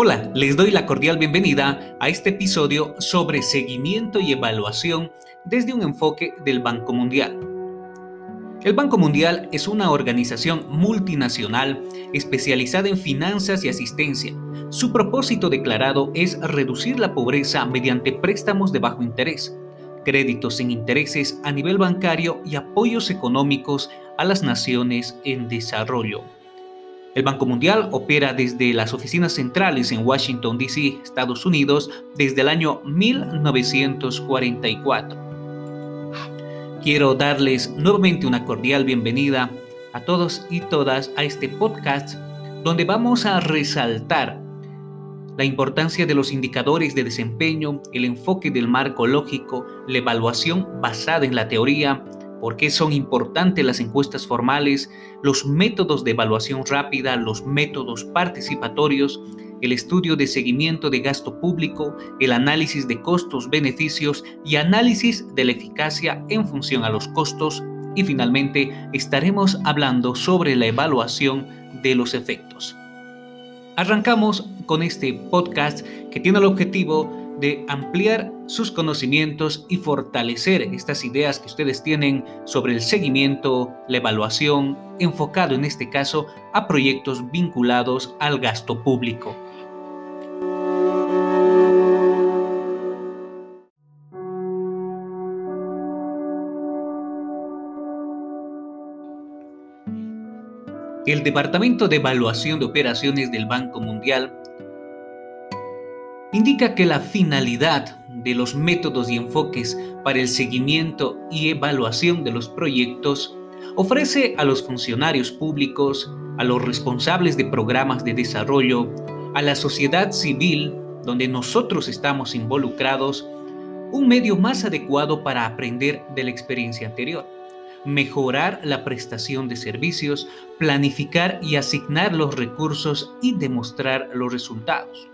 Hola, les doy la cordial bienvenida a este episodio sobre seguimiento y evaluación desde un enfoque del Banco Mundial. El Banco Mundial es una organización multinacional especializada en finanzas y asistencia. Su propósito declarado es reducir la pobreza mediante préstamos de bajo interés, créditos sin intereses a nivel bancario y apoyos económicos a las naciones en desarrollo. El Banco Mundial opera desde las oficinas centrales en Washington, D.C., Estados Unidos, desde el año 1944. Quiero darles nuevamente una cordial bienvenida a todos y todas a este podcast donde vamos a resaltar la importancia de los indicadores de desempeño, el enfoque del marco lógico, la evaluación basada en la teoría, por qué son importantes las encuestas formales, los métodos de evaluación rápida, los métodos participatorios, el estudio de seguimiento de gasto público, el análisis de costos, beneficios y análisis de la eficacia en función a los costos y finalmente estaremos hablando sobre la evaluación de los efectos. Arrancamos con este podcast que tiene el objetivo de ampliar sus conocimientos y fortalecer estas ideas que ustedes tienen sobre el seguimiento, la evaluación, enfocado en este caso a proyectos vinculados al gasto público. El Departamento de Evaluación de Operaciones del Banco Mundial indica que la finalidad de los métodos y enfoques para el seguimiento y evaluación de los proyectos ofrece a los funcionarios públicos, a los responsables de programas de desarrollo, a la sociedad civil, donde nosotros estamos involucrados, un medio más adecuado para aprender de la experiencia anterior, mejorar la prestación de servicios, planificar y asignar los recursos y demostrar los resultados.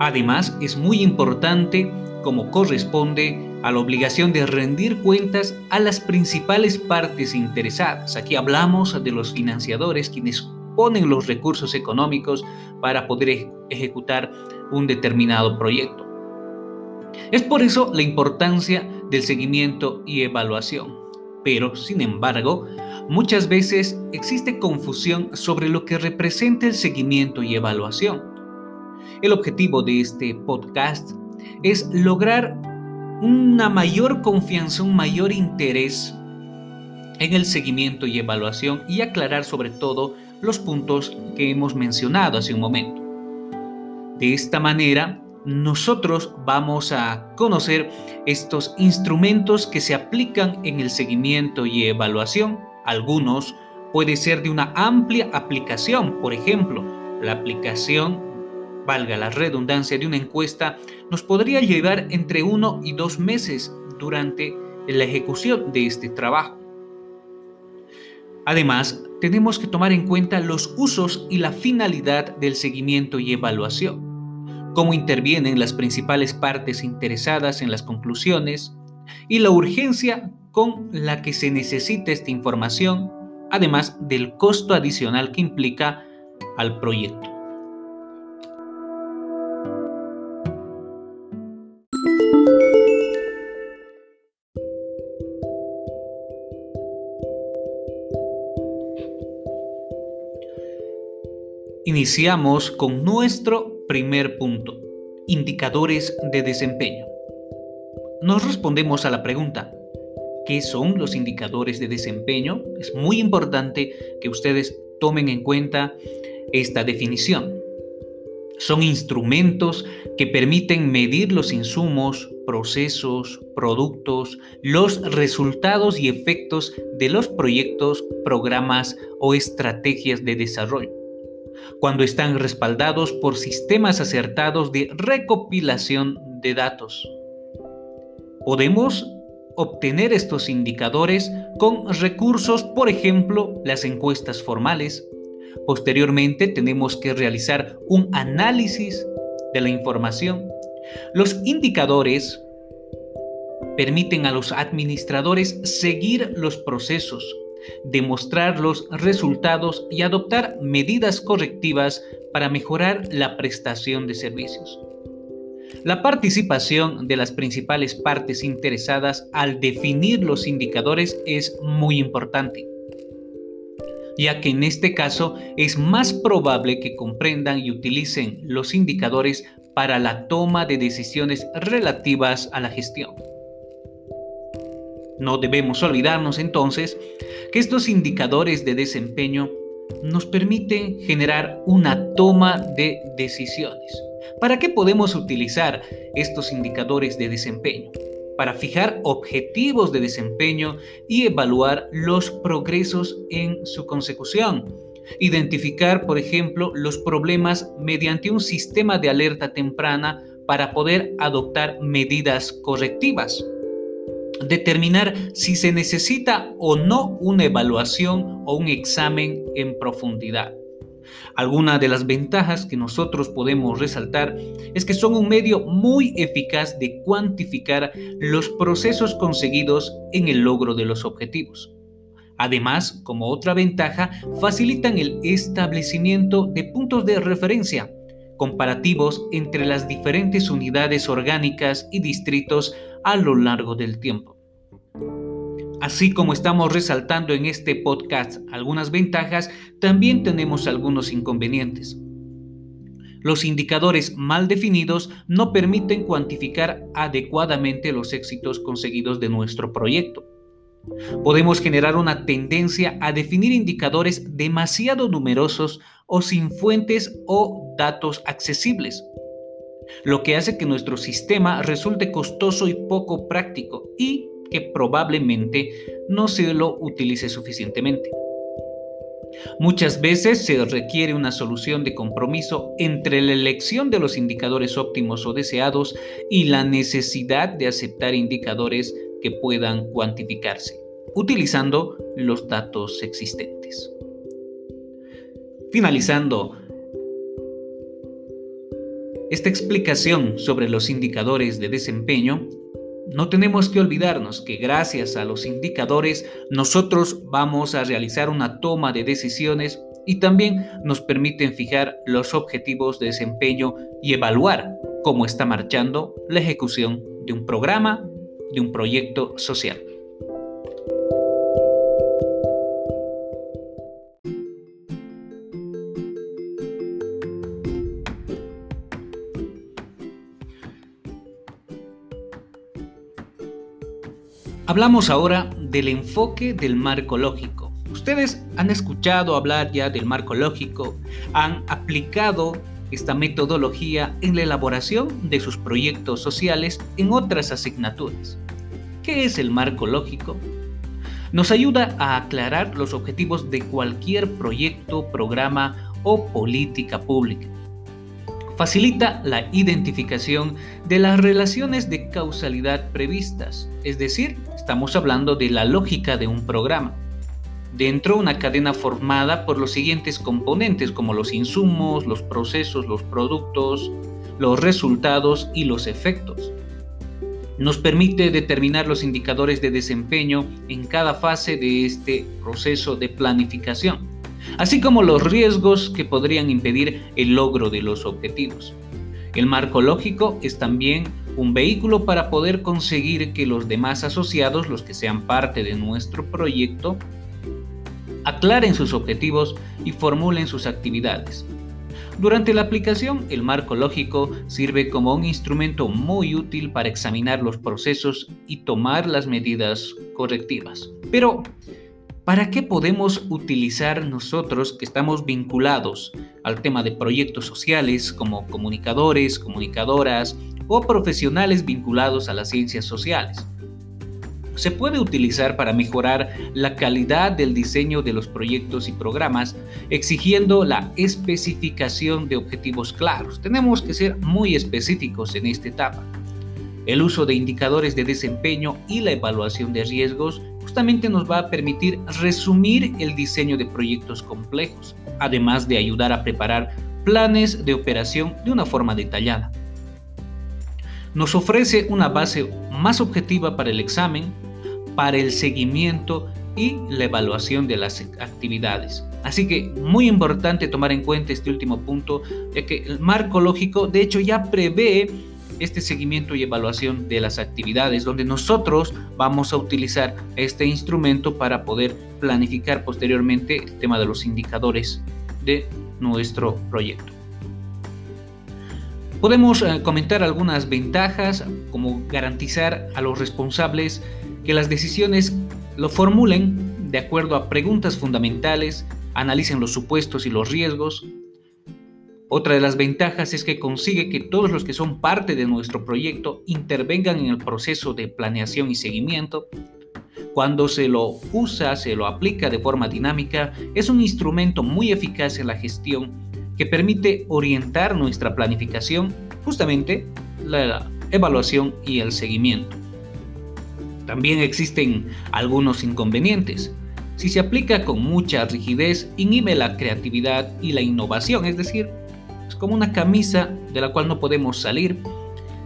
Además, es muy importante, como corresponde, a la obligación de rendir cuentas a las principales partes interesadas. Aquí hablamos de los financiadores, quienes ponen los recursos económicos para poder ejecutar un determinado proyecto. Es por eso la importancia del seguimiento y evaluación. Pero, sin embargo, muchas veces existe confusión sobre lo que representa el seguimiento y evaluación. El objetivo de este podcast es lograr una mayor confianza, un mayor interés en el seguimiento y evaluación y aclarar sobre todo los puntos que hemos mencionado hace un momento. De esta manera, nosotros vamos a conocer estos instrumentos que se aplican en el seguimiento y evaluación. Algunos puede ser de una amplia aplicación, por ejemplo, la aplicación valga la redundancia, de una encuesta, nos podría llevar entre uno y dos meses durante la ejecución de este trabajo. Además, tenemos que tomar en cuenta los usos y la finalidad del seguimiento y evaluación, cómo intervienen las principales partes interesadas en las conclusiones y la urgencia con la que se necesita esta información, además del costo adicional que implica al proyecto. Iniciamos con nuestro primer punto, indicadores de desempeño. Nos respondemos a la pregunta, ¿qué son los indicadores de desempeño? Es muy importante que ustedes tomen en cuenta esta definición. Son instrumentos que permiten medir los insumos, procesos, productos, los resultados y efectos de los proyectos, programas o estrategias de desarrollo cuando están respaldados por sistemas acertados de recopilación de datos. Podemos obtener estos indicadores con recursos, por ejemplo, las encuestas formales. Posteriormente tenemos que realizar un análisis de la información. Los indicadores permiten a los administradores seguir los procesos, demostrar los resultados y adoptar medidas correctivas para mejorar la prestación de servicios. La participación de las principales partes interesadas al definir los indicadores es muy importante, ya que en este caso es más probable que comprendan y utilicen los indicadores para la toma de decisiones relativas a la gestión. No debemos olvidarnos entonces que estos indicadores de desempeño nos permiten generar una toma de decisiones. ¿Para qué podemos utilizar estos indicadores de desempeño? Para fijar objetivos de desempeño y evaluar los progresos en su consecución. Identificar, por ejemplo, los problemas mediante un sistema de alerta temprana para poder adoptar medidas correctivas determinar si se necesita o no una evaluación o un examen en profundidad. Alguna de las ventajas que nosotros podemos resaltar es que son un medio muy eficaz de cuantificar los procesos conseguidos en el logro de los objetivos. Además, como otra ventaja, facilitan el establecimiento de puntos de referencia comparativos entre las diferentes unidades orgánicas y distritos a lo largo del tiempo. Así como estamos resaltando en este podcast algunas ventajas, también tenemos algunos inconvenientes. Los indicadores mal definidos no permiten cuantificar adecuadamente los éxitos conseguidos de nuestro proyecto. Podemos generar una tendencia a definir indicadores demasiado numerosos o sin fuentes o datos accesibles, lo que hace que nuestro sistema resulte costoso y poco práctico y que probablemente no se lo utilice suficientemente. Muchas veces se requiere una solución de compromiso entre la elección de los indicadores óptimos o deseados y la necesidad de aceptar indicadores que puedan cuantificarse, utilizando los datos existentes. Finalizando esta explicación sobre los indicadores de desempeño, no tenemos que olvidarnos que gracias a los indicadores nosotros vamos a realizar una toma de decisiones y también nos permiten fijar los objetivos de desempeño y evaluar cómo está marchando la ejecución de un programa, de un proyecto social. Hablamos ahora del enfoque del marco lógico. Ustedes han escuchado hablar ya del marco lógico, han aplicado esta metodología en la elaboración de sus proyectos sociales en otras asignaturas. ¿Qué es el marco lógico? Nos ayuda a aclarar los objetivos de cualquier proyecto, programa o política pública facilita la identificación de las relaciones de causalidad previstas, es decir, estamos hablando de la lógica de un programa. Dentro una cadena formada por los siguientes componentes como los insumos, los procesos, los productos, los resultados y los efectos. Nos permite determinar los indicadores de desempeño en cada fase de este proceso de planificación así como los riesgos que podrían impedir el logro de los objetivos. El marco lógico es también un vehículo para poder conseguir que los demás asociados, los que sean parte de nuestro proyecto, aclaren sus objetivos y formulen sus actividades. Durante la aplicación, el marco lógico sirve como un instrumento muy útil para examinar los procesos y tomar las medidas correctivas. Pero, ¿Para qué podemos utilizar nosotros que estamos vinculados al tema de proyectos sociales como comunicadores, comunicadoras o profesionales vinculados a las ciencias sociales? Se puede utilizar para mejorar la calidad del diseño de los proyectos y programas, exigiendo la especificación de objetivos claros. Tenemos que ser muy específicos en esta etapa. El uso de indicadores de desempeño y la evaluación de riesgos justamente nos va a permitir resumir el diseño de proyectos complejos, además de ayudar a preparar planes de operación de una forma detallada. Nos ofrece una base más objetiva para el examen, para el seguimiento y la evaluación de las actividades. Así que muy importante tomar en cuenta este último punto, ya que el marco lógico de hecho ya prevé este seguimiento y evaluación de las actividades, donde nosotros vamos a utilizar este instrumento para poder planificar posteriormente el tema de los indicadores de nuestro proyecto. Podemos eh, comentar algunas ventajas, como garantizar a los responsables que las decisiones lo formulen de acuerdo a preguntas fundamentales, analicen los supuestos y los riesgos. Otra de las ventajas es que consigue que todos los que son parte de nuestro proyecto intervengan en el proceso de planeación y seguimiento. Cuando se lo usa, se lo aplica de forma dinámica, es un instrumento muy eficaz en la gestión que permite orientar nuestra planificación, justamente la evaluación y el seguimiento. También existen algunos inconvenientes. Si se aplica con mucha rigidez, inhibe la creatividad y la innovación, es decir, como una camisa de la cual no podemos salir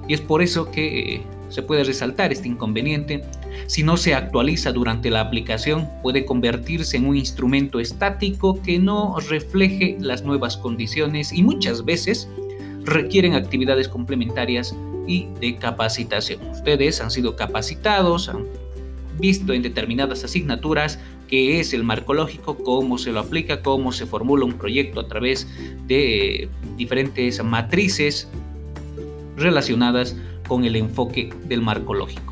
y es por eso que eh, se puede resaltar este inconveniente. Si no se actualiza durante la aplicación, puede convertirse en un instrumento estático que no refleje las nuevas condiciones y muchas veces requieren actividades complementarias y de capacitación. Ustedes han sido capacitados, han visto en determinadas asignaturas qué es el marco lógico, cómo se lo aplica, cómo se formula un proyecto a través de diferentes matrices relacionadas con el enfoque del marco lógico.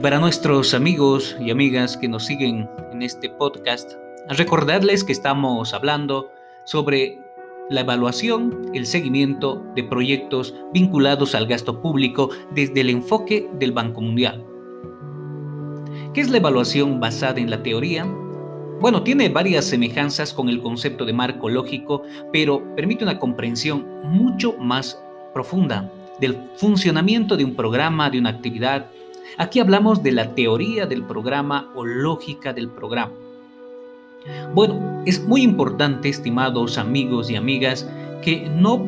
para nuestros amigos y amigas que nos siguen en este podcast, recordarles que estamos hablando sobre la evaluación, el seguimiento de proyectos vinculados al gasto público desde el enfoque del Banco Mundial. ¿Qué es la evaluación basada en la teoría? Bueno, tiene varias semejanzas con el concepto de marco lógico, pero permite una comprensión mucho más profunda del funcionamiento de un programa, de una actividad, Aquí hablamos de la teoría del programa o lógica del programa. Bueno, es muy importante, estimados amigos y amigas, que no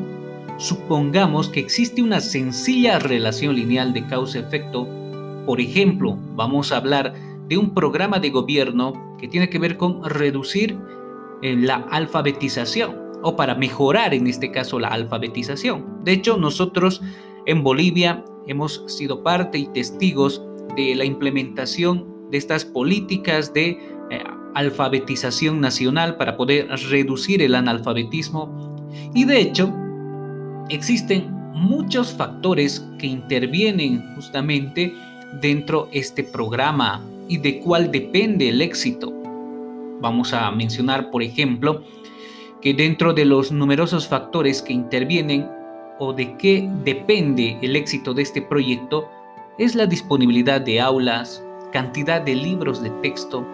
supongamos que existe una sencilla relación lineal de causa-efecto. Por ejemplo, vamos a hablar de un programa de gobierno que tiene que ver con reducir eh, la alfabetización o para mejorar en este caso la alfabetización. De hecho, nosotros en Bolivia hemos sido parte y testigos de la implementación de estas políticas de eh, alfabetización nacional para poder reducir el analfabetismo. Y de hecho, existen muchos factores que intervienen justamente dentro de este programa y de cuál depende el éxito. Vamos a mencionar, por ejemplo, que dentro de los numerosos factores que intervienen o de qué depende el éxito de este proyecto es la disponibilidad de aulas, cantidad de libros de texto,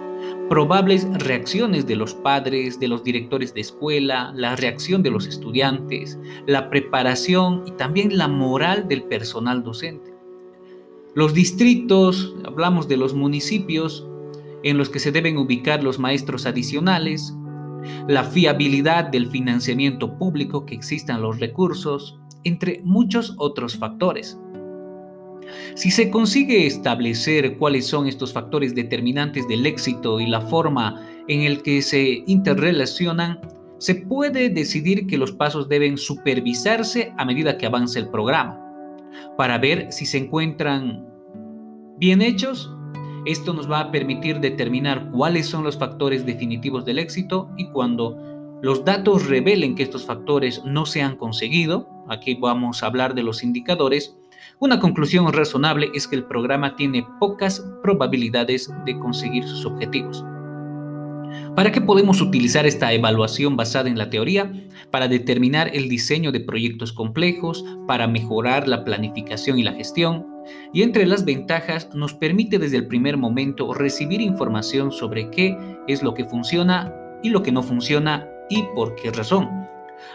probables reacciones de los padres, de los directores de escuela, la reacción de los estudiantes, la preparación y también la moral del personal docente. Los distritos, hablamos de los municipios en los que se deben ubicar los maestros adicionales, la fiabilidad del financiamiento público, que existan los recursos, entre muchos otros factores. Si se consigue establecer cuáles son estos factores determinantes del éxito y la forma en el que se interrelacionan, se puede decidir que los pasos deben supervisarse a medida que avance el programa, para ver si se encuentran bien hechos. Esto nos va a permitir determinar cuáles son los factores definitivos del éxito y cuando los datos revelen que estos factores no se han conseguido, aquí vamos a hablar de los indicadores, una conclusión razonable es que el programa tiene pocas probabilidades de conseguir sus objetivos. ¿Para qué podemos utilizar esta evaluación basada en la teoría? Para determinar el diseño de proyectos complejos, para mejorar la planificación y la gestión, y entre las ventajas nos permite desde el primer momento recibir información sobre qué es lo que funciona y lo que no funciona y por qué razón.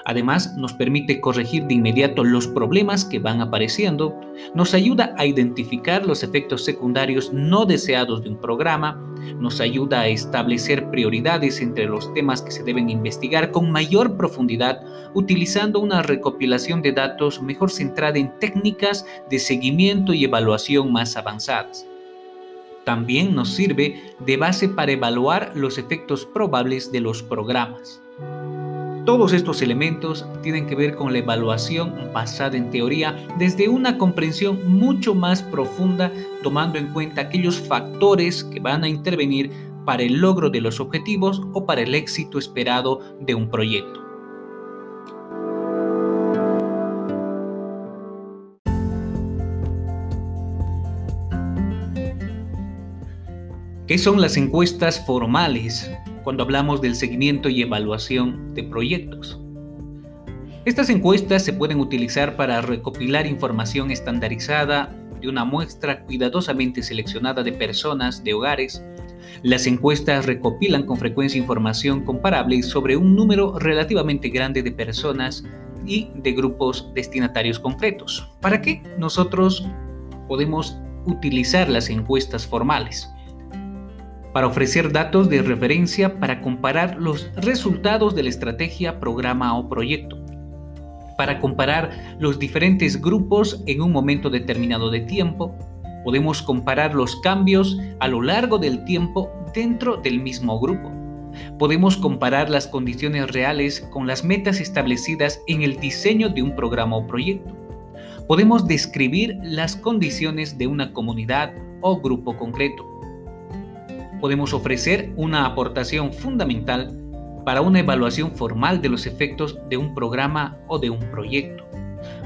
Además, nos permite corregir de inmediato los problemas que van apareciendo, nos ayuda a identificar los efectos secundarios no deseados de un programa, nos ayuda a establecer prioridades entre los temas que se deben investigar con mayor profundidad, utilizando una recopilación de datos mejor centrada en técnicas de seguimiento y evaluación más avanzadas. También nos sirve de base para evaluar los efectos probables de los programas. Todos estos elementos tienen que ver con la evaluación basada en teoría desde una comprensión mucho más profunda, tomando en cuenta aquellos factores que van a intervenir para el logro de los objetivos o para el éxito esperado de un proyecto. ¿Qué son las encuestas formales? Cuando hablamos del seguimiento y evaluación de proyectos. Estas encuestas se pueden utilizar para recopilar información estandarizada de una muestra cuidadosamente seleccionada de personas, de hogares. Las encuestas recopilan con frecuencia información comparable sobre un número relativamente grande de personas y de grupos destinatarios concretos. ¿Para qué nosotros podemos utilizar las encuestas formales? Para ofrecer datos de referencia para comparar los resultados de la estrategia, programa o proyecto, para comparar los diferentes grupos en un momento determinado de tiempo, podemos comparar los cambios a lo largo del tiempo dentro del mismo grupo. Podemos comparar las condiciones reales con las metas establecidas en el diseño de un programa o proyecto. Podemos describir las condiciones de una comunidad o grupo concreto podemos ofrecer una aportación fundamental para una evaluación formal de los efectos de un programa o de un proyecto.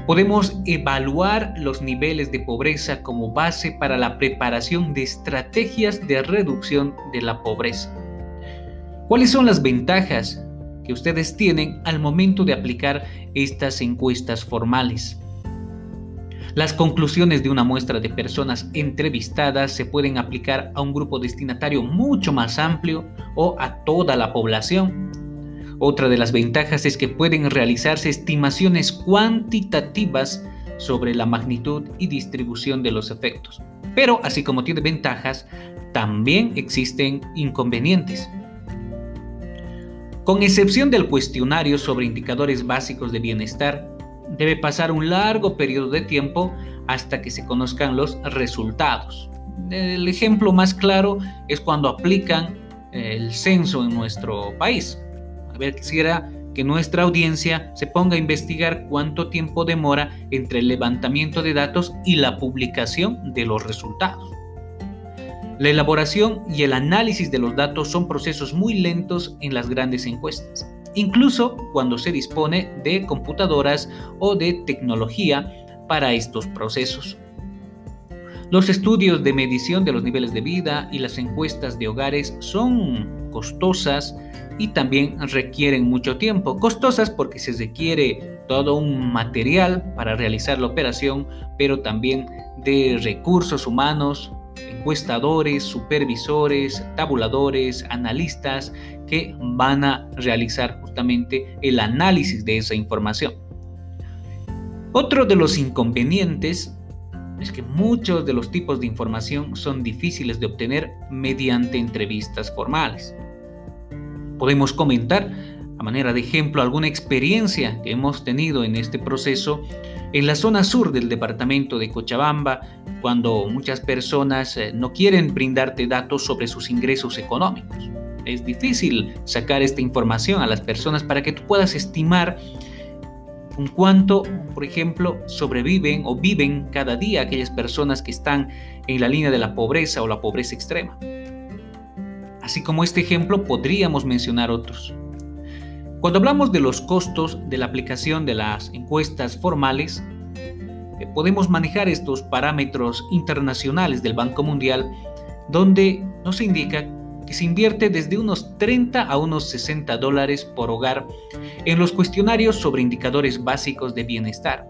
Podemos evaluar los niveles de pobreza como base para la preparación de estrategias de reducción de la pobreza. ¿Cuáles son las ventajas que ustedes tienen al momento de aplicar estas encuestas formales? Las conclusiones de una muestra de personas entrevistadas se pueden aplicar a un grupo destinatario mucho más amplio o a toda la población. Otra de las ventajas es que pueden realizarse estimaciones cuantitativas sobre la magnitud y distribución de los efectos. Pero así como tiene ventajas, también existen inconvenientes. Con excepción del cuestionario sobre indicadores básicos de bienestar, debe pasar un largo periodo de tiempo hasta que se conozcan los resultados. El ejemplo más claro es cuando aplican el censo en nuestro país. A ver, quisiera que nuestra audiencia se ponga a investigar cuánto tiempo demora entre el levantamiento de datos y la publicación de los resultados. La elaboración y el análisis de los datos son procesos muy lentos en las grandes encuestas incluso cuando se dispone de computadoras o de tecnología para estos procesos. Los estudios de medición de los niveles de vida y las encuestas de hogares son costosas y también requieren mucho tiempo. Costosas porque se requiere todo un material para realizar la operación, pero también de recursos humanos, encuestadores, supervisores, tabuladores, analistas que van a realizar justamente el análisis de esa información. Otro de los inconvenientes es que muchos de los tipos de información son difíciles de obtener mediante entrevistas formales. Podemos comentar, a manera de ejemplo, alguna experiencia que hemos tenido en este proceso en la zona sur del departamento de Cochabamba, cuando muchas personas eh, no quieren brindarte datos sobre sus ingresos económicos. Es difícil sacar esta información a las personas para que tú puedas estimar con cuánto, por ejemplo, sobreviven o viven cada día aquellas personas que están en la línea de la pobreza o la pobreza extrema. Así como este ejemplo, podríamos mencionar otros. Cuando hablamos de los costos de la aplicación de las encuestas formales, eh, podemos manejar estos parámetros internacionales del Banco Mundial, donde nos indica que se invierte desde unos 30 a unos 60 dólares por hogar en los cuestionarios sobre indicadores básicos de bienestar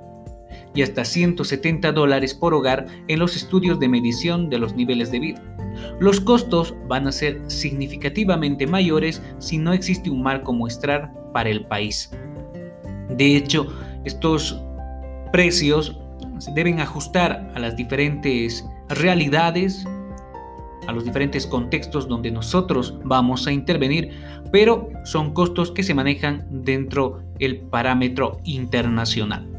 y hasta 170 dólares por hogar en los estudios de medición de los niveles de vida. Los costos van a ser significativamente mayores si no existe un marco muestral para el país. De hecho, estos precios se deben ajustar a las diferentes realidades, a los diferentes contextos donde nosotros vamos a intervenir, pero son costos que se manejan dentro del parámetro internacional.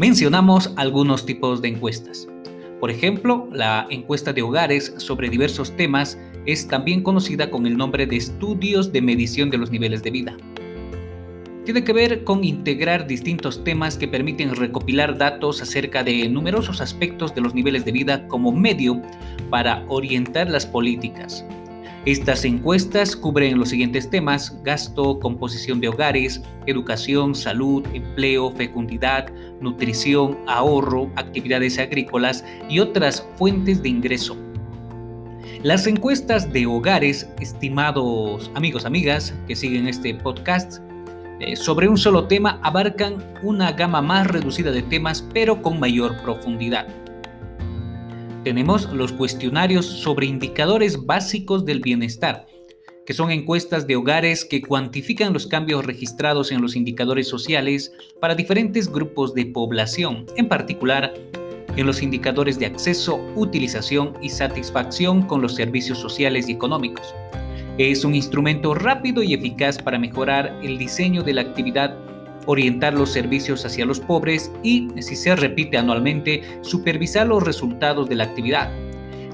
Mencionamos algunos tipos de encuestas. Por ejemplo, la encuesta de hogares sobre diversos temas es también conocida con el nombre de estudios de medición de los niveles de vida. Tiene que ver con integrar distintos temas que permiten recopilar datos acerca de numerosos aspectos de los niveles de vida como medio para orientar las políticas, estas encuestas cubren los siguientes temas, gasto, composición de hogares, educación, salud, empleo, fecundidad, nutrición, ahorro, actividades agrícolas y otras fuentes de ingreso. Las encuestas de hogares, estimados amigos, amigas que siguen este podcast, eh, sobre un solo tema abarcan una gama más reducida de temas pero con mayor profundidad. Tenemos los cuestionarios sobre indicadores básicos del bienestar, que son encuestas de hogares que cuantifican los cambios registrados en los indicadores sociales para diferentes grupos de población, en particular en los indicadores de acceso, utilización y satisfacción con los servicios sociales y económicos. Es un instrumento rápido y eficaz para mejorar el diseño de la actividad orientar los servicios hacia los pobres y, si se repite anualmente, supervisar los resultados de la actividad.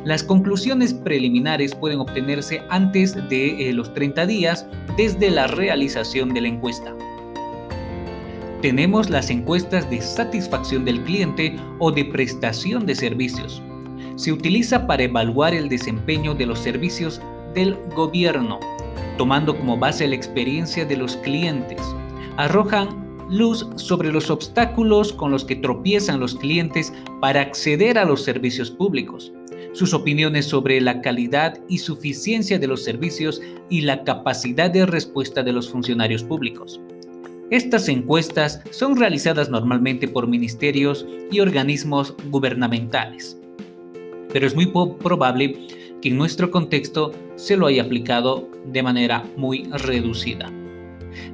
Las conclusiones preliminares pueden obtenerse antes de eh, los 30 días desde la realización de la encuesta. Tenemos las encuestas de satisfacción del cliente o de prestación de servicios. Se utiliza para evaluar el desempeño de los servicios del gobierno, tomando como base la experiencia de los clientes arrojan luz sobre los obstáculos con los que tropiezan los clientes para acceder a los servicios públicos, sus opiniones sobre la calidad y suficiencia de los servicios y la capacidad de respuesta de los funcionarios públicos. Estas encuestas son realizadas normalmente por ministerios y organismos gubernamentales, pero es muy probable que en nuestro contexto se lo haya aplicado de manera muy reducida.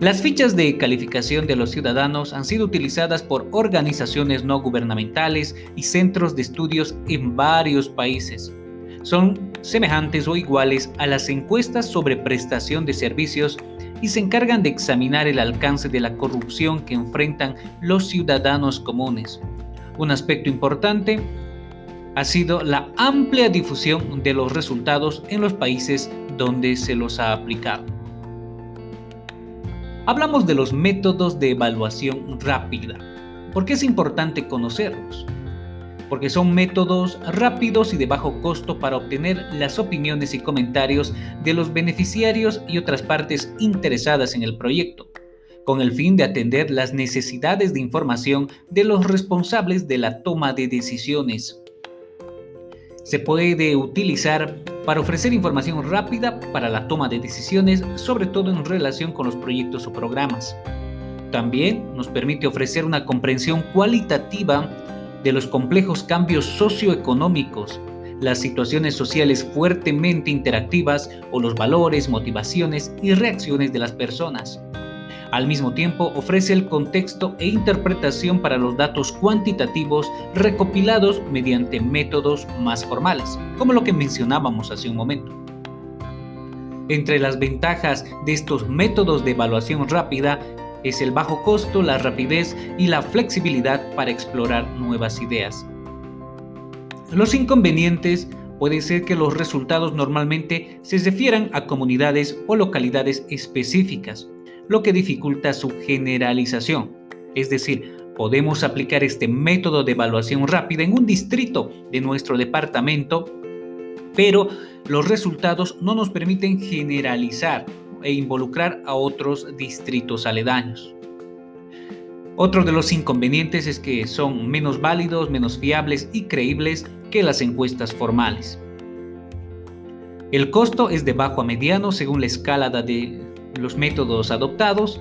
Las fichas de calificación de los ciudadanos han sido utilizadas por organizaciones no gubernamentales y centros de estudios en varios países. Son semejantes o iguales a las encuestas sobre prestación de servicios y se encargan de examinar el alcance de la corrupción que enfrentan los ciudadanos comunes. Un aspecto importante ha sido la amplia difusión de los resultados en los países donde se los ha aplicado. Hablamos de los métodos de evaluación rápida. ¿Por qué es importante conocerlos? Porque son métodos rápidos y de bajo costo para obtener las opiniones y comentarios de los beneficiarios y otras partes interesadas en el proyecto, con el fin de atender las necesidades de información de los responsables de la toma de decisiones. Se puede utilizar para ofrecer información rápida para la toma de decisiones, sobre todo en relación con los proyectos o programas. También nos permite ofrecer una comprensión cualitativa de los complejos cambios socioeconómicos, las situaciones sociales fuertemente interactivas o los valores, motivaciones y reacciones de las personas. Al mismo tiempo, ofrece el contexto e interpretación para los datos cuantitativos recopilados mediante métodos más formales, como lo que mencionábamos hace un momento. Entre las ventajas de estos métodos de evaluación rápida es el bajo costo, la rapidez y la flexibilidad para explorar nuevas ideas. Los inconvenientes puede ser que los resultados normalmente se refieran a comunidades o localidades específicas, lo que dificulta su generalización. Es decir, podemos aplicar este método de evaluación rápida en un distrito de nuestro departamento, pero los resultados no nos permiten generalizar e involucrar a otros distritos aledaños. Otro de los inconvenientes es que son menos válidos, menos fiables y creíbles que las encuestas formales. El costo es de bajo a mediano según la escala de los métodos adoptados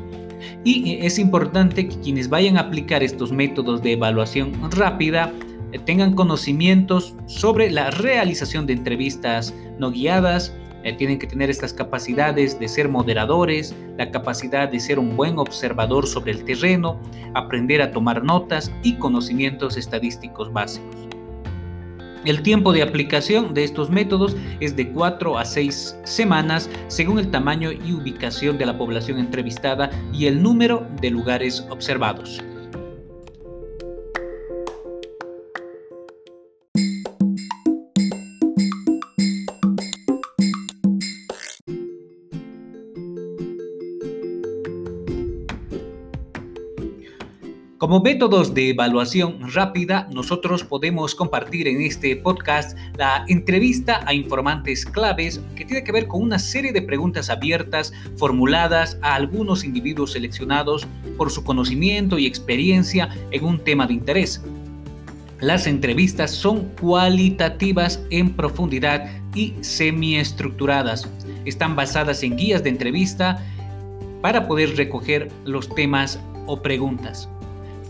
y es importante que quienes vayan a aplicar estos métodos de evaluación rápida eh, tengan conocimientos sobre la realización de entrevistas no guiadas, eh, tienen que tener estas capacidades de ser moderadores, la capacidad de ser un buen observador sobre el terreno, aprender a tomar notas y conocimientos estadísticos básicos. El tiempo de aplicación de estos métodos es de 4 a 6 semanas según el tamaño y ubicación de la población entrevistada y el número de lugares observados. Como métodos de evaluación rápida, nosotros podemos compartir en este podcast la entrevista a informantes claves que tiene que ver con una serie de preguntas abiertas formuladas a algunos individuos seleccionados por su conocimiento y experiencia en un tema de interés. Las entrevistas son cualitativas en profundidad y semiestructuradas. Están basadas en guías de entrevista para poder recoger los temas o preguntas.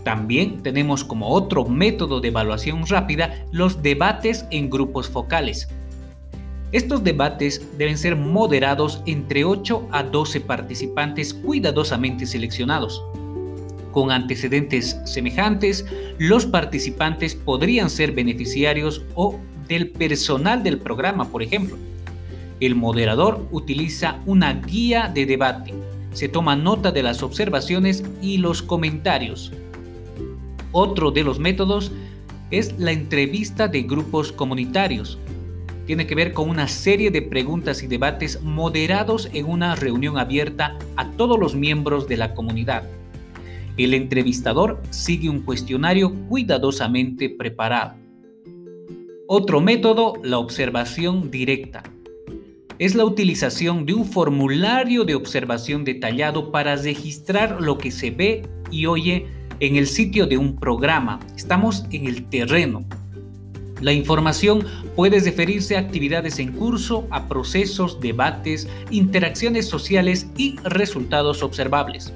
También tenemos como otro método de evaluación rápida los debates en grupos focales. Estos debates deben ser moderados entre 8 a 12 participantes cuidadosamente seleccionados. Con antecedentes semejantes, los participantes podrían ser beneficiarios o del personal del programa, por ejemplo. El moderador utiliza una guía de debate. Se toma nota de las observaciones y los comentarios otro de los métodos es la entrevista de grupos comunitarios. Tiene que ver con una serie de preguntas y debates moderados en una reunión abierta a todos los miembros de la comunidad. El entrevistador sigue un cuestionario cuidadosamente preparado. Otro método, la observación directa. Es la utilización de un formulario de observación detallado para registrar lo que se ve y oye en el sitio de un programa, estamos en el terreno. La información puede referirse a actividades en curso, a procesos, debates, interacciones sociales y resultados observables.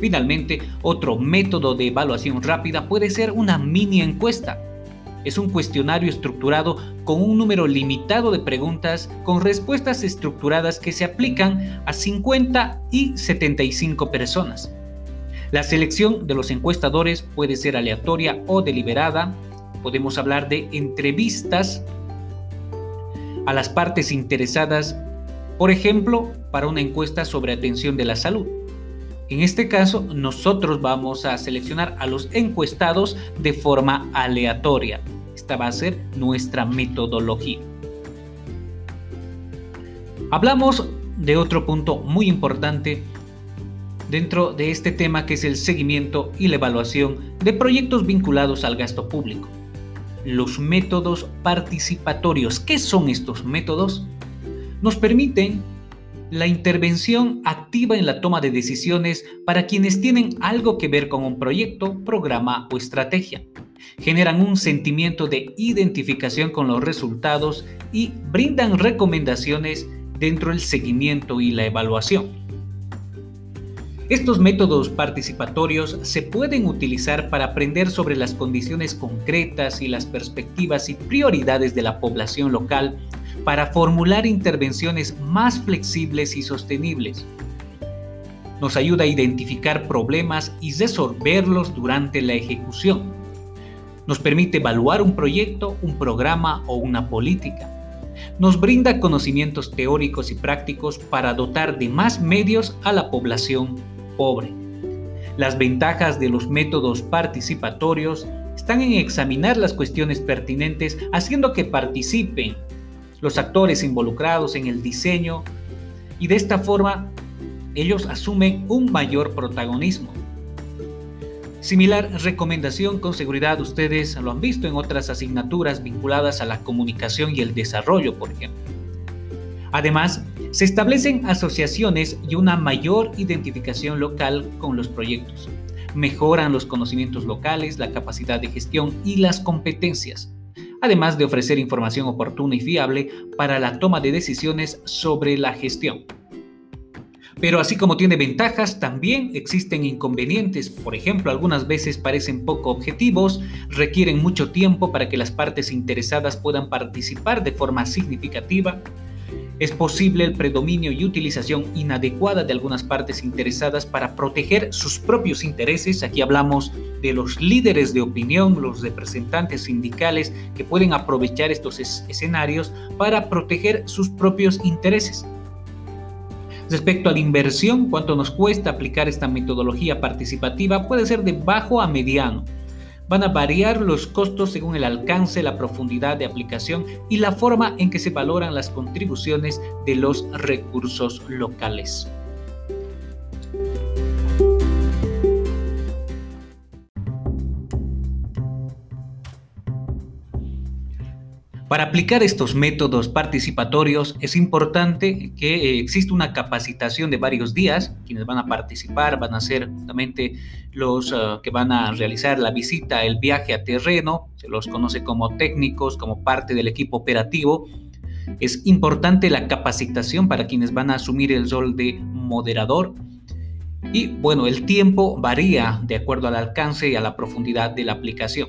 Finalmente, otro método de evaluación rápida puede ser una mini encuesta. Es un cuestionario estructurado con un número limitado de preguntas con respuestas estructuradas que se aplican a 50 y 75 personas. La selección de los encuestadores puede ser aleatoria o deliberada. Podemos hablar de entrevistas a las partes interesadas, por ejemplo, para una encuesta sobre atención de la salud. En este caso, nosotros vamos a seleccionar a los encuestados de forma aleatoria. Esta va a ser nuestra metodología. Hablamos de otro punto muy importante dentro de este tema que es el seguimiento y la evaluación de proyectos vinculados al gasto público. Los métodos participatorios. ¿Qué son estos métodos? Nos permiten la intervención activa en la toma de decisiones para quienes tienen algo que ver con un proyecto, programa o estrategia. Generan un sentimiento de identificación con los resultados y brindan recomendaciones dentro del seguimiento y la evaluación. Estos métodos participatorios se pueden utilizar para aprender sobre las condiciones concretas y las perspectivas y prioridades de la población local para formular intervenciones más flexibles y sostenibles. Nos ayuda a identificar problemas y resolverlos durante la ejecución. Nos permite evaluar un proyecto, un programa o una política. Nos brinda conocimientos teóricos y prácticos para dotar de más medios a la población pobre. Las ventajas de los métodos participatorios están en examinar las cuestiones pertinentes haciendo que participen los actores involucrados en el diseño y de esta forma ellos asumen un mayor protagonismo. Similar recomendación con seguridad ustedes lo han visto en otras asignaturas vinculadas a la comunicación y el desarrollo, por ejemplo. Además, se establecen asociaciones y una mayor identificación local con los proyectos. Mejoran los conocimientos locales, la capacidad de gestión y las competencias, además de ofrecer información oportuna y fiable para la toma de decisiones sobre la gestión. Pero así como tiene ventajas, también existen inconvenientes. Por ejemplo, algunas veces parecen poco objetivos, requieren mucho tiempo para que las partes interesadas puedan participar de forma significativa. Es posible el predominio y utilización inadecuada de algunas partes interesadas para proteger sus propios intereses. Aquí hablamos de los líderes de opinión, los representantes sindicales que pueden aprovechar estos escenarios para proteger sus propios intereses. Respecto a la inversión, cuánto nos cuesta aplicar esta metodología participativa puede ser de bajo a mediano. Van a variar los costos según el alcance, la profundidad de aplicación y la forma en que se valoran las contribuciones de los recursos locales. Para aplicar estos métodos participatorios es importante que eh, exista una capacitación de varios días. Quienes van a participar van a ser justamente los ah, que van a realizar la visita, el viaje a terreno. Se los conoce como técnicos, como parte del equipo operativo. Es importante la capacitación para quienes van a asumir el rol de moderador. Y bueno, el tiempo varía de acuerdo al alcance y a la profundidad de la aplicación.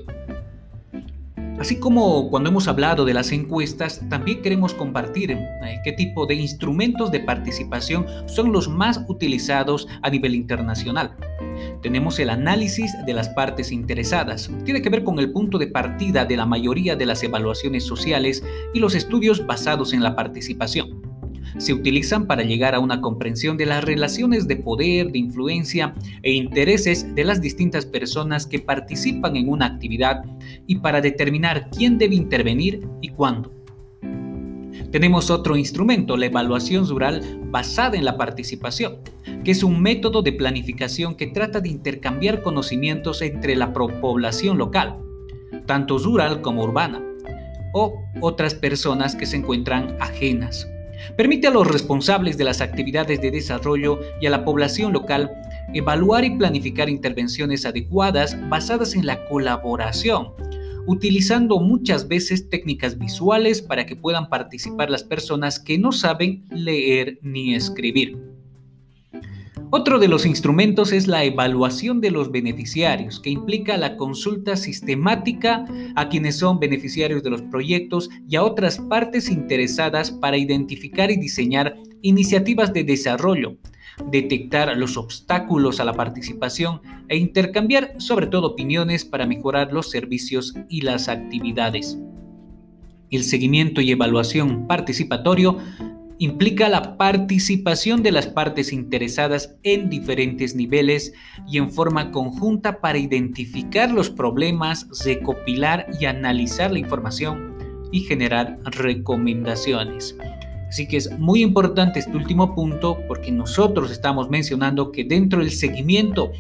Así como cuando hemos hablado de las encuestas, también queremos compartir eh, qué tipo de instrumentos de participación son los más utilizados a nivel internacional. Tenemos el análisis de las partes interesadas. Tiene que ver con el punto de partida de la mayoría de las evaluaciones sociales y los estudios basados en la participación se utilizan para llegar a una comprensión de las relaciones de poder, de influencia e intereses de las distintas personas que participan en una actividad y para determinar quién debe intervenir y cuándo. Tenemos otro instrumento, la evaluación rural basada en la participación, que es un método de planificación que trata de intercambiar conocimientos entre la población local, tanto rural como urbana, o otras personas que se encuentran ajenas. Permite a los responsables de las actividades de desarrollo y a la población local evaluar y planificar intervenciones adecuadas basadas en la colaboración, utilizando muchas veces técnicas visuales para que puedan participar las personas que no saben leer ni escribir. Otro de los instrumentos es la evaluación de los beneficiarios, que implica la consulta sistemática a quienes son beneficiarios de los proyectos y a otras partes interesadas para identificar y diseñar iniciativas de desarrollo, detectar los obstáculos a la participación e intercambiar sobre todo opiniones para mejorar los servicios y las actividades. El seguimiento y evaluación participatorio implica la participación de las partes interesadas en diferentes niveles y en forma conjunta para identificar los problemas, recopilar y analizar la información y generar recomendaciones. Así que es muy importante este último punto porque nosotros estamos mencionando que dentro del seguimiento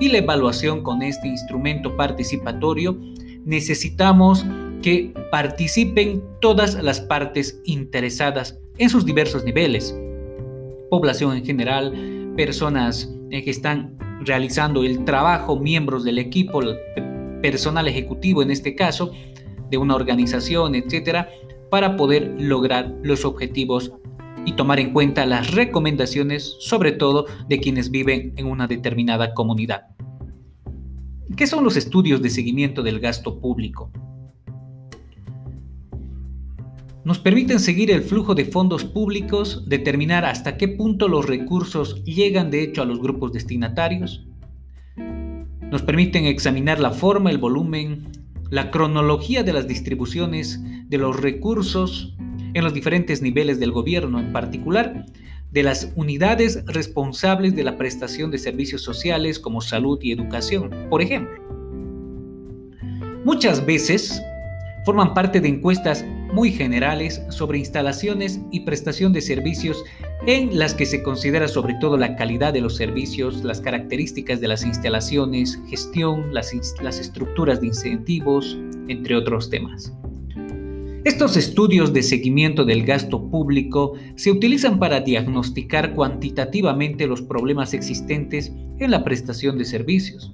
y la evaluación con este instrumento participatorio necesitamos que participen todas las partes interesadas en sus diversos niveles. Población en general, personas eh, que están realizando el trabajo, miembros del equipo, personal ejecutivo en este caso, de una organización, etcétera, para poder lograr los objetivos y tomar en cuenta las recomendaciones, sobre todo de quienes viven en una determinada comunidad. ¿Qué son los estudios de seguimiento del gasto público? Nos permiten seguir el flujo de fondos públicos, determinar hasta qué punto los recursos llegan de hecho a los grupos destinatarios, nos permiten examinar la forma, el volumen, la cronología de las distribuciones de los recursos en los diferentes niveles del gobierno, en particular de las unidades responsables de la prestación de servicios sociales como salud y educación, por ejemplo. Muchas veces forman parte de encuestas muy generales sobre instalaciones y prestación de servicios en las que se considera sobre todo la calidad de los servicios, las características de las instalaciones, gestión, las, estructuras de incentivos, entre otros temas. Estos estudios de seguimiento del gasto público se utilizan para diagnosticar cuantitativamente los problemas existentes en la prestación de servicios.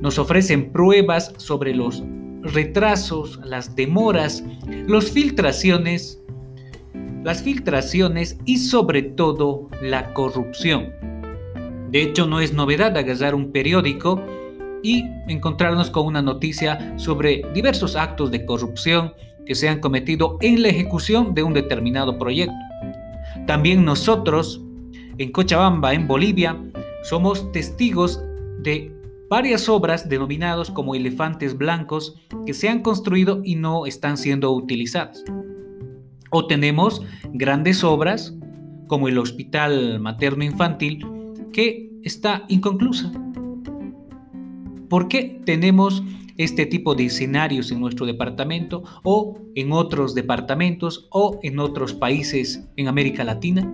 Nos ofrecen pruebas sobre los retrasos, las demoras, las filtraciones las filtraciones y sobre todo la corrupción. De hecho, no es novedad agarrar un periódico y encontrarnos con una noticia sobre diversos actos de corrupción que se han cometido en la ejecución de un determinado proyecto. También nosotros, en Cochabamba, en Bolivia, somos testigos de varias obras denominadas como elefantes blancos que se han construido y no están siendo utilizadas. O tenemos grandes obras como el Hospital Materno Infantil que está inconclusa. ¿Por qué tenemos este tipo de escenarios en nuestro departamento o en otros departamentos o en otros países en América Latina?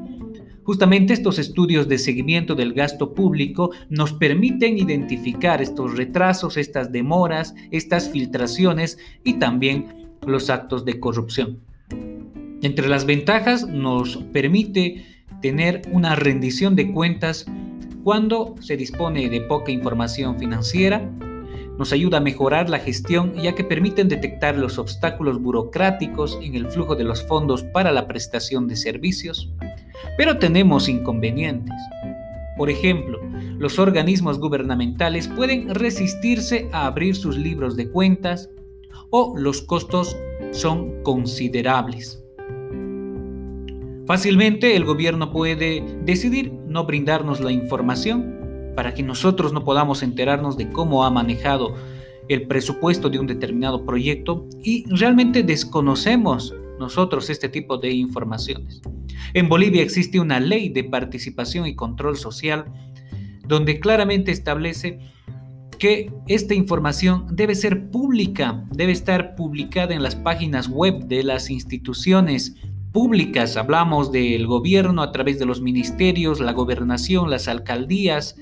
Justamente estos estudios de seguimiento del gasto público nos permiten identificar estos retrasos, estas demoras, estas filtraciones y también los actos de corrupción. Entre las ventajas nos permite tener una rendición de cuentas cuando se dispone de poca información financiera, nos ayuda a mejorar la gestión ya que permiten detectar los obstáculos burocráticos en el flujo de los fondos para la prestación de servicios. Pero tenemos inconvenientes. Por ejemplo, los organismos gubernamentales pueden resistirse a abrir sus libros de cuentas o los costos son considerables. Fácilmente el gobierno puede decidir no brindarnos la información para que nosotros no podamos enterarnos de cómo ha manejado el presupuesto de un determinado proyecto y realmente desconocemos nosotros este tipo de informaciones. En Bolivia existe una ley de participación y control social donde claramente establece que esta información debe ser pública, debe estar publicada en las páginas web de las instituciones públicas. Hablamos del gobierno a través de los ministerios, la gobernación, las alcaldías,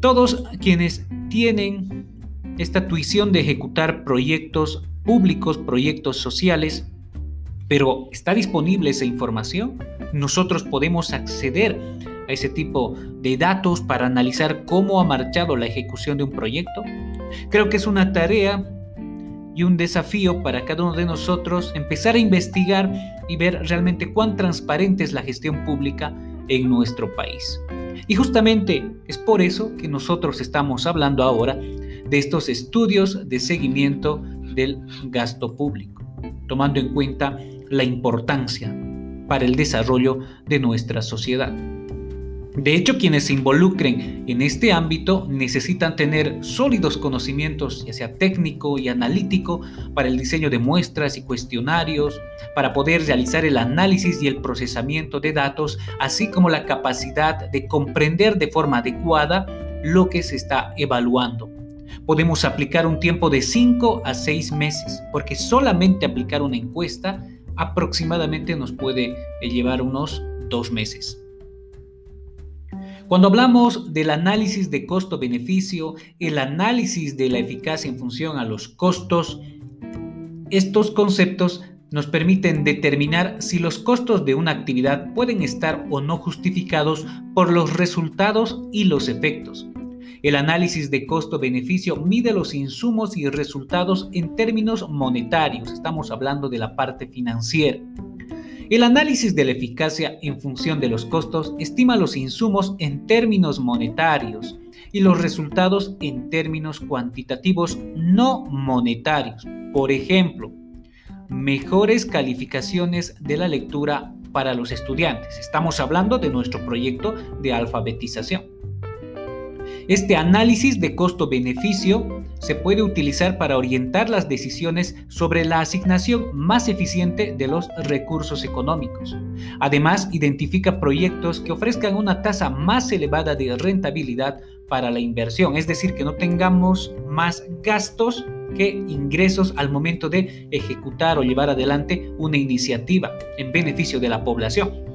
todos quienes tienen esta tuición de ejecutar proyectos públicos, proyectos sociales, pero ¿está disponible esa información? Nosotros podemos acceder a ese tipo de datos para analizar cómo ha marchado la ejecución de un proyecto. Creo que es una tarea y un desafío para cada uno de nosotros empezar a investigar y ver realmente cuán transparente es la gestión pública en nuestro país. Y justamente es por eso que nosotros estamos hablando ahora de estos estudios de seguimiento del gasto público, tomando en cuenta la importancia para el desarrollo de nuestra sociedad. De hecho, quienes se involucren en este ámbito necesitan tener sólidos conocimientos, ya sea técnico y analítico, para el diseño de muestras y cuestionarios, para poder realizar el análisis y el procesamiento de datos, así como la capacidad de comprender de forma adecuada lo que se está evaluando. Podemos aplicar un tiempo de 5 a 6 meses, porque solamente aplicar una encuesta aproximadamente nos puede llevar unos 2 meses. Cuando hablamos del análisis de costo-beneficio, el análisis de la eficacia en función a los costos, estos conceptos nos permiten determinar si los costos de una actividad pueden estar o no justificados por los resultados y los efectos. El análisis de costo-beneficio mide los insumos y resultados en términos monetarios, estamos hablando de la parte financiera. El análisis de la eficacia en función de los costos estima los insumos en términos monetarios y los resultados en términos cuantitativos no monetarios. Por ejemplo, mejores calificaciones de la lectura para los estudiantes. Estamos hablando de nuestro proyecto de alfabetización. Este análisis de costo-beneficio se puede utilizar para orientar las decisiones sobre la asignación más eficiente de los recursos económicos. Además, identifica proyectos que ofrezcan una tasa más elevada de rentabilidad para la inversión, es decir, que no tengamos más gastos que ingresos al momento de ejecutar o llevar adelante una iniciativa en beneficio de la población.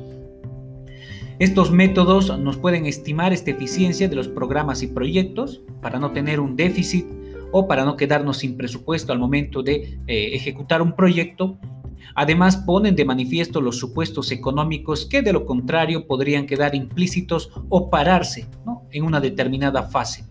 Estos métodos nos pueden estimar esta eficiencia de los programas y proyectos para no tener un déficit o para no quedarnos sin presupuesto al momento de eh, ejecutar un proyecto. Además, ponen de manifiesto los supuestos económicos que de lo contrario podrían quedar implícitos o pararse en una determinada fase.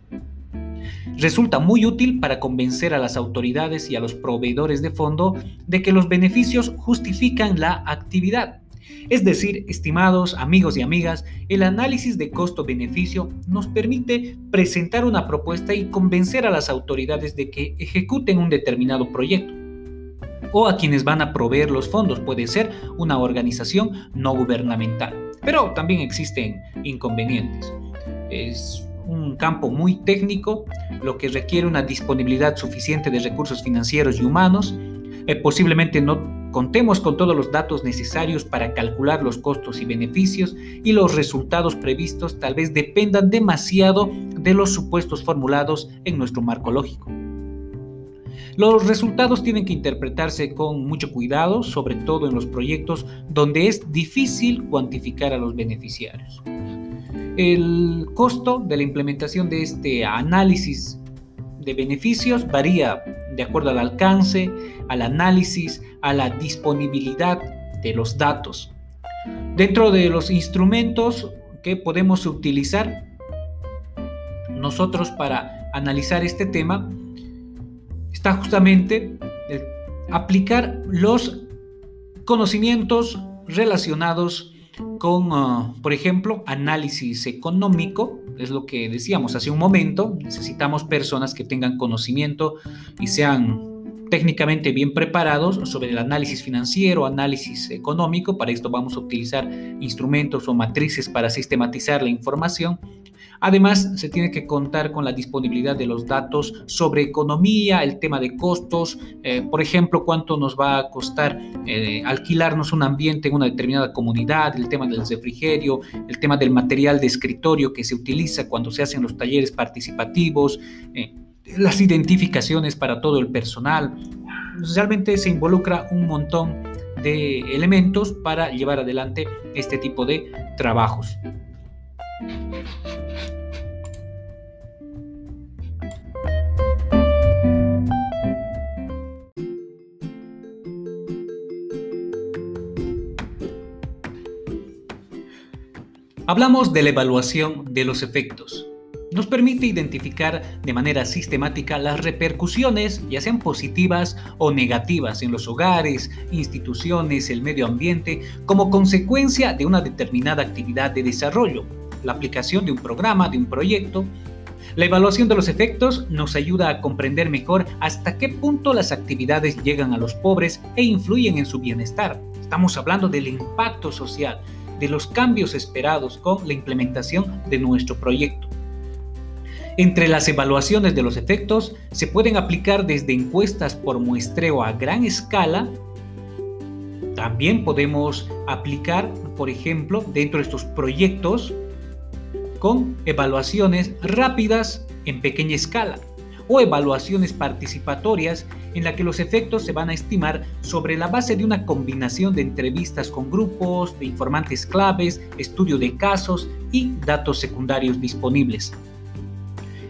Resulta muy útil para convencer a las autoridades y a los proveedores de fondo de que los beneficios justifican la actividad. Es decir, estimados amigos y amigas, el análisis de costo-beneficio nos permite presentar una propuesta y convencer a las autoridades de que ejecuten un determinado proyecto o a quienes van a proveer los fondos. Puede ser una organización no gubernamental. Pero también existen inconvenientes. Es un campo muy técnico, lo que requiere una disponibilidad suficiente de recursos financieros y humanos. Eh, posiblemente no contemos con todos los datos necesarios para calcular los costos y beneficios y los resultados previstos tal vez dependan demasiado de los supuestos formulados en nuestro marco lógico. Los resultados tienen que interpretarse con mucho cuidado, sobre todo en los proyectos donde es difícil cuantificar a los beneficiarios. El costo de la implementación de este análisis de beneficios varía de acuerdo al alcance, al análisis, a la disponibilidad de los datos. Dentro de los instrumentos que podemos utilizar nosotros para analizar este tema, está justamente aplicar los conocimientos relacionados con, ah, por ejemplo, análisis económico, es lo que decíamos hace un momento, necesitamos personas que tengan conocimiento y sean técnicamente bien preparados sobre el análisis financiero, análisis económico, para esto vamos a utilizar instrumentos o matrices para sistematizar la información Además, se tiene que contar con la disponibilidad de los datos sobre economía, el tema de costos, eh, por ejemplo, cuánto nos va a costar eh, alquilarnos un ambiente en una determinada comunidad, el tema del refrigerio, el tema del material de escritorio que se utiliza cuando se hacen los talleres participativos, eh, las identificaciones para todo el personal. Realmente se involucra un montón de elementos para llevar adelante este tipo de trabajos. Hablamos de la evaluación de los efectos. Nos permite identificar de manera sistemática las repercusiones, ya sean positivas o negativas, en los hogares, instituciones, el medio ambiente, como consecuencia de una determinada actividad de desarrollo, la aplicación de un programa, de un proyecto. La evaluación de los efectos nos ayuda a comprender mejor hasta qué punto las actividades llegan a los pobres e influyen en su bienestar. Estamos hablando del impacto social, de los cambios esperados con la implementación de nuestro proyecto. Entre las evaluaciones de los efectos se pueden aplicar desde encuestas por muestreo a gran escala. También podemos aplicar, por ejemplo, dentro de estos proyectos con evaluaciones rápidas en pequeña escala o evaluaciones participatorias en la que los efectos se van a estimar sobre la base de una combinación de entrevistas con grupos, de informantes claves, estudio de casos y datos secundarios disponibles.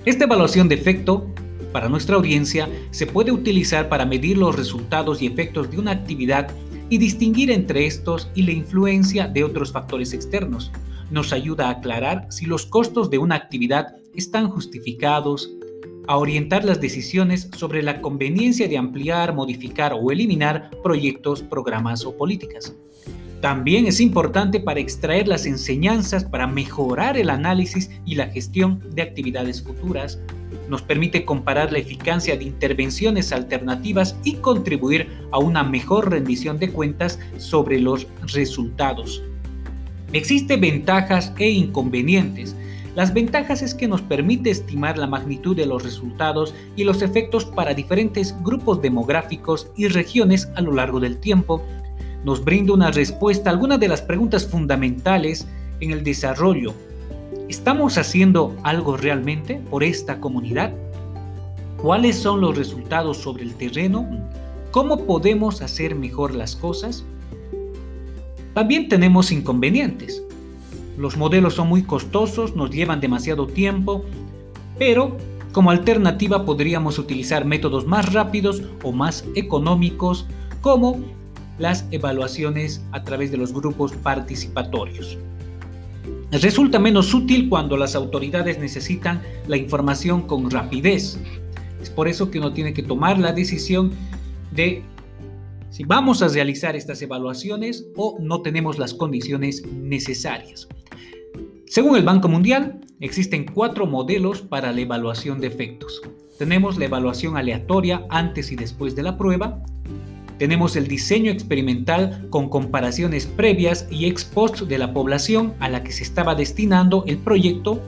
Esta evaluación de efecto para nuestra audiencia se puede utilizar para medir los resultados y efectos de una actividad y distinguir entre estos y la influencia de otros factores externos. Nos ayuda a aclarar si los costos de una actividad están justificados, a orientar las decisiones sobre la conveniencia de ampliar, modificar o eliminar proyectos, programas o políticas. También es importante para extraer las enseñanzas para mejorar el análisis y la gestión de actividades futuras. Nos permite comparar la eficacia de intervenciones alternativas y contribuir a una mejor rendición de cuentas sobre los resultados. Existen ventajas e inconvenientes las ventajas es que nos permite estimar la magnitud de los resultados y los efectos para diferentes grupos demográficos y regiones a lo largo del tiempo. Nos brinda una respuesta a algunas de las preguntas fundamentales en el desarrollo. ¿Estamos haciendo algo realmente por esta comunidad? ¿Cuáles son los resultados sobre el terreno? ¿Cómo podemos hacer mejor las cosas? También tenemos inconvenientes. Los modelos son muy costosos, nos llevan demasiado tiempo, pero como alternativa podríamos utilizar métodos más rápidos o más económicos como las evaluaciones a través de los grupos participatorios. resulta menos útil cuando las autoridades necesitan la información con rapidez. Es por eso que uno tiene que tomar la decisión de si vamos a realizar estas evaluaciones o no tenemos las condiciones necesarias. Según el Banco Mundial, existen cuatro modelos para la evaluación de efectos. Tenemos la evaluación aleatoria antes y después de la prueba, tenemos el diseño experimental con comparaciones previas y ex post de la población a la que se estaba destinando el proyecto.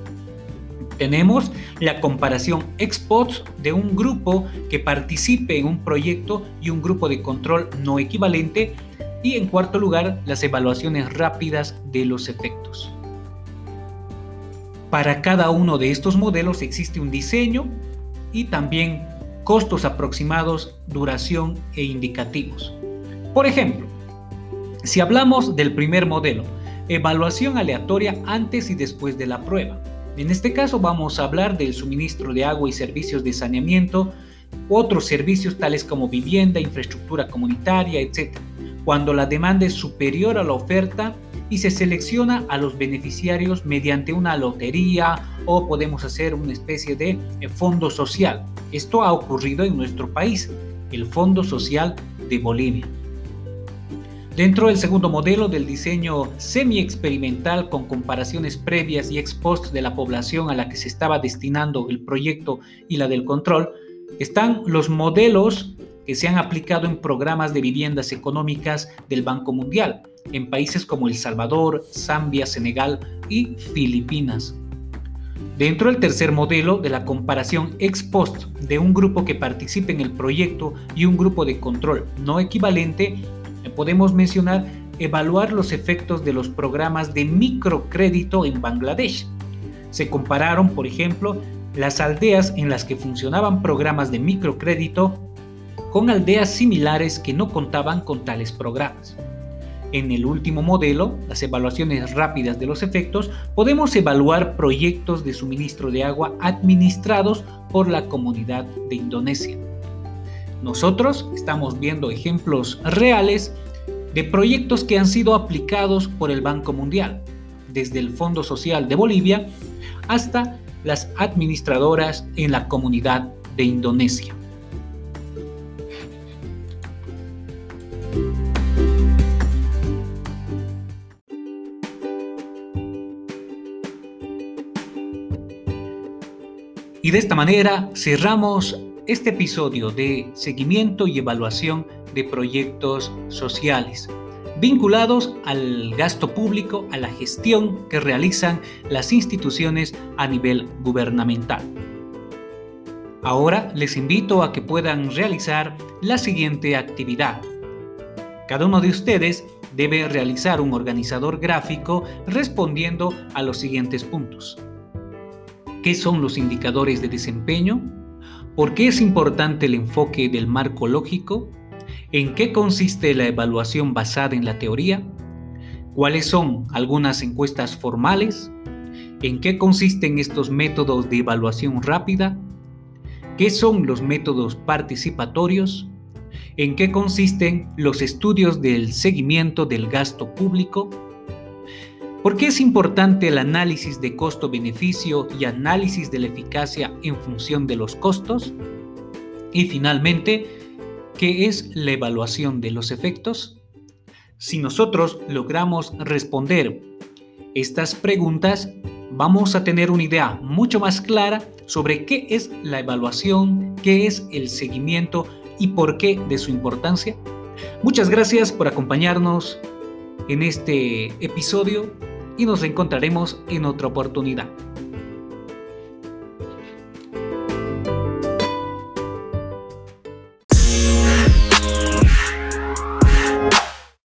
Tenemos la comparación ex post de un grupo que participe en un proyecto y un grupo de control no equivalente. Y en cuarto lugar, las evaluaciones rápidas de los efectos. Para cada uno de estos modelos existe un diseño y también costos aproximados, duración e indicativos. Por ejemplo, si hablamos del primer modelo, evaluación aleatoria antes y después de la prueba. En este caso vamos a hablar del suministro de agua y servicios de saneamiento, otros servicios tales como vivienda, infraestructura comunitaria, etc. Cuando la demanda es superior a la oferta y se selecciona a los beneficiarios mediante una lotería o podemos hacer una especie de eh, fondo social. Esto ha ocurrido en nuestro país, el Fondo Social de Bolivia. Dentro del segundo modelo del diseño semi-experimental con comparaciones previas y ex post de la población a la que se estaba destinando el proyecto y la del control, están los modelos que se han aplicado en programas de viviendas económicas del Banco Mundial, en países como El Salvador, Zambia, Senegal y Filipinas. Dentro del tercer modelo de la comparación ex post de un grupo que participe en el proyecto y un grupo de control no equivalente, podemos mencionar evaluar los efectos de los programas de microcrédito en Bangladesh. Se compararon, por ejemplo, las aldeas en las que funcionaban programas de microcrédito con aldeas similares que no contaban con tales programas. En el último modelo, las evaluaciones rápidas de los efectos, podemos evaluar proyectos de suministro de agua administrados por la comunidad de Indonesia. Nosotros estamos viendo ejemplos reales de proyectos que han sido aplicados por el Banco Mundial, desde el Fondo Social de Bolivia hasta las administradoras en la comunidad de Indonesia. Y de esta manera cerramos este episodio de seguimiento y evaluación de proyectos sociales vinculados al gasto público, a la gestión que realizan las instituciones a nivel gubernamental. Ahora les invito a que puedan realizar la siguiente actividad. Cada uno de ustedes debe realizar un organizador gráfico respondiendo a los siguientes puntos. ¿Qué son los indicadores de desempeño? ¿Por qué es importante el enfoque del marco lógico? ¿En qué consiste la evaluación basada en la teoría? ¿Cuáles son algunas encuestas formales? ¿En qué consisten estos métodos de evaluación rápida? ¿Qué son los métodos participatorios? ¿En qué consisten los estudios del seguimiento del gasto público? ¿Por qué es importante el análisis de costo-beneficio y análisis de la eficacia en función de los costos? Y finalmente, ¿qué es la evaluación de los efectos? Si nosotros logramos responder estas preguntas, vamos a tener una idea mucho más clara sobre qué es la evaluación, qué es el seguimiento y por qué de su importancia. Muchas gracias por acompañarnos en este episodio y nos encontraremos en otra oportunidad.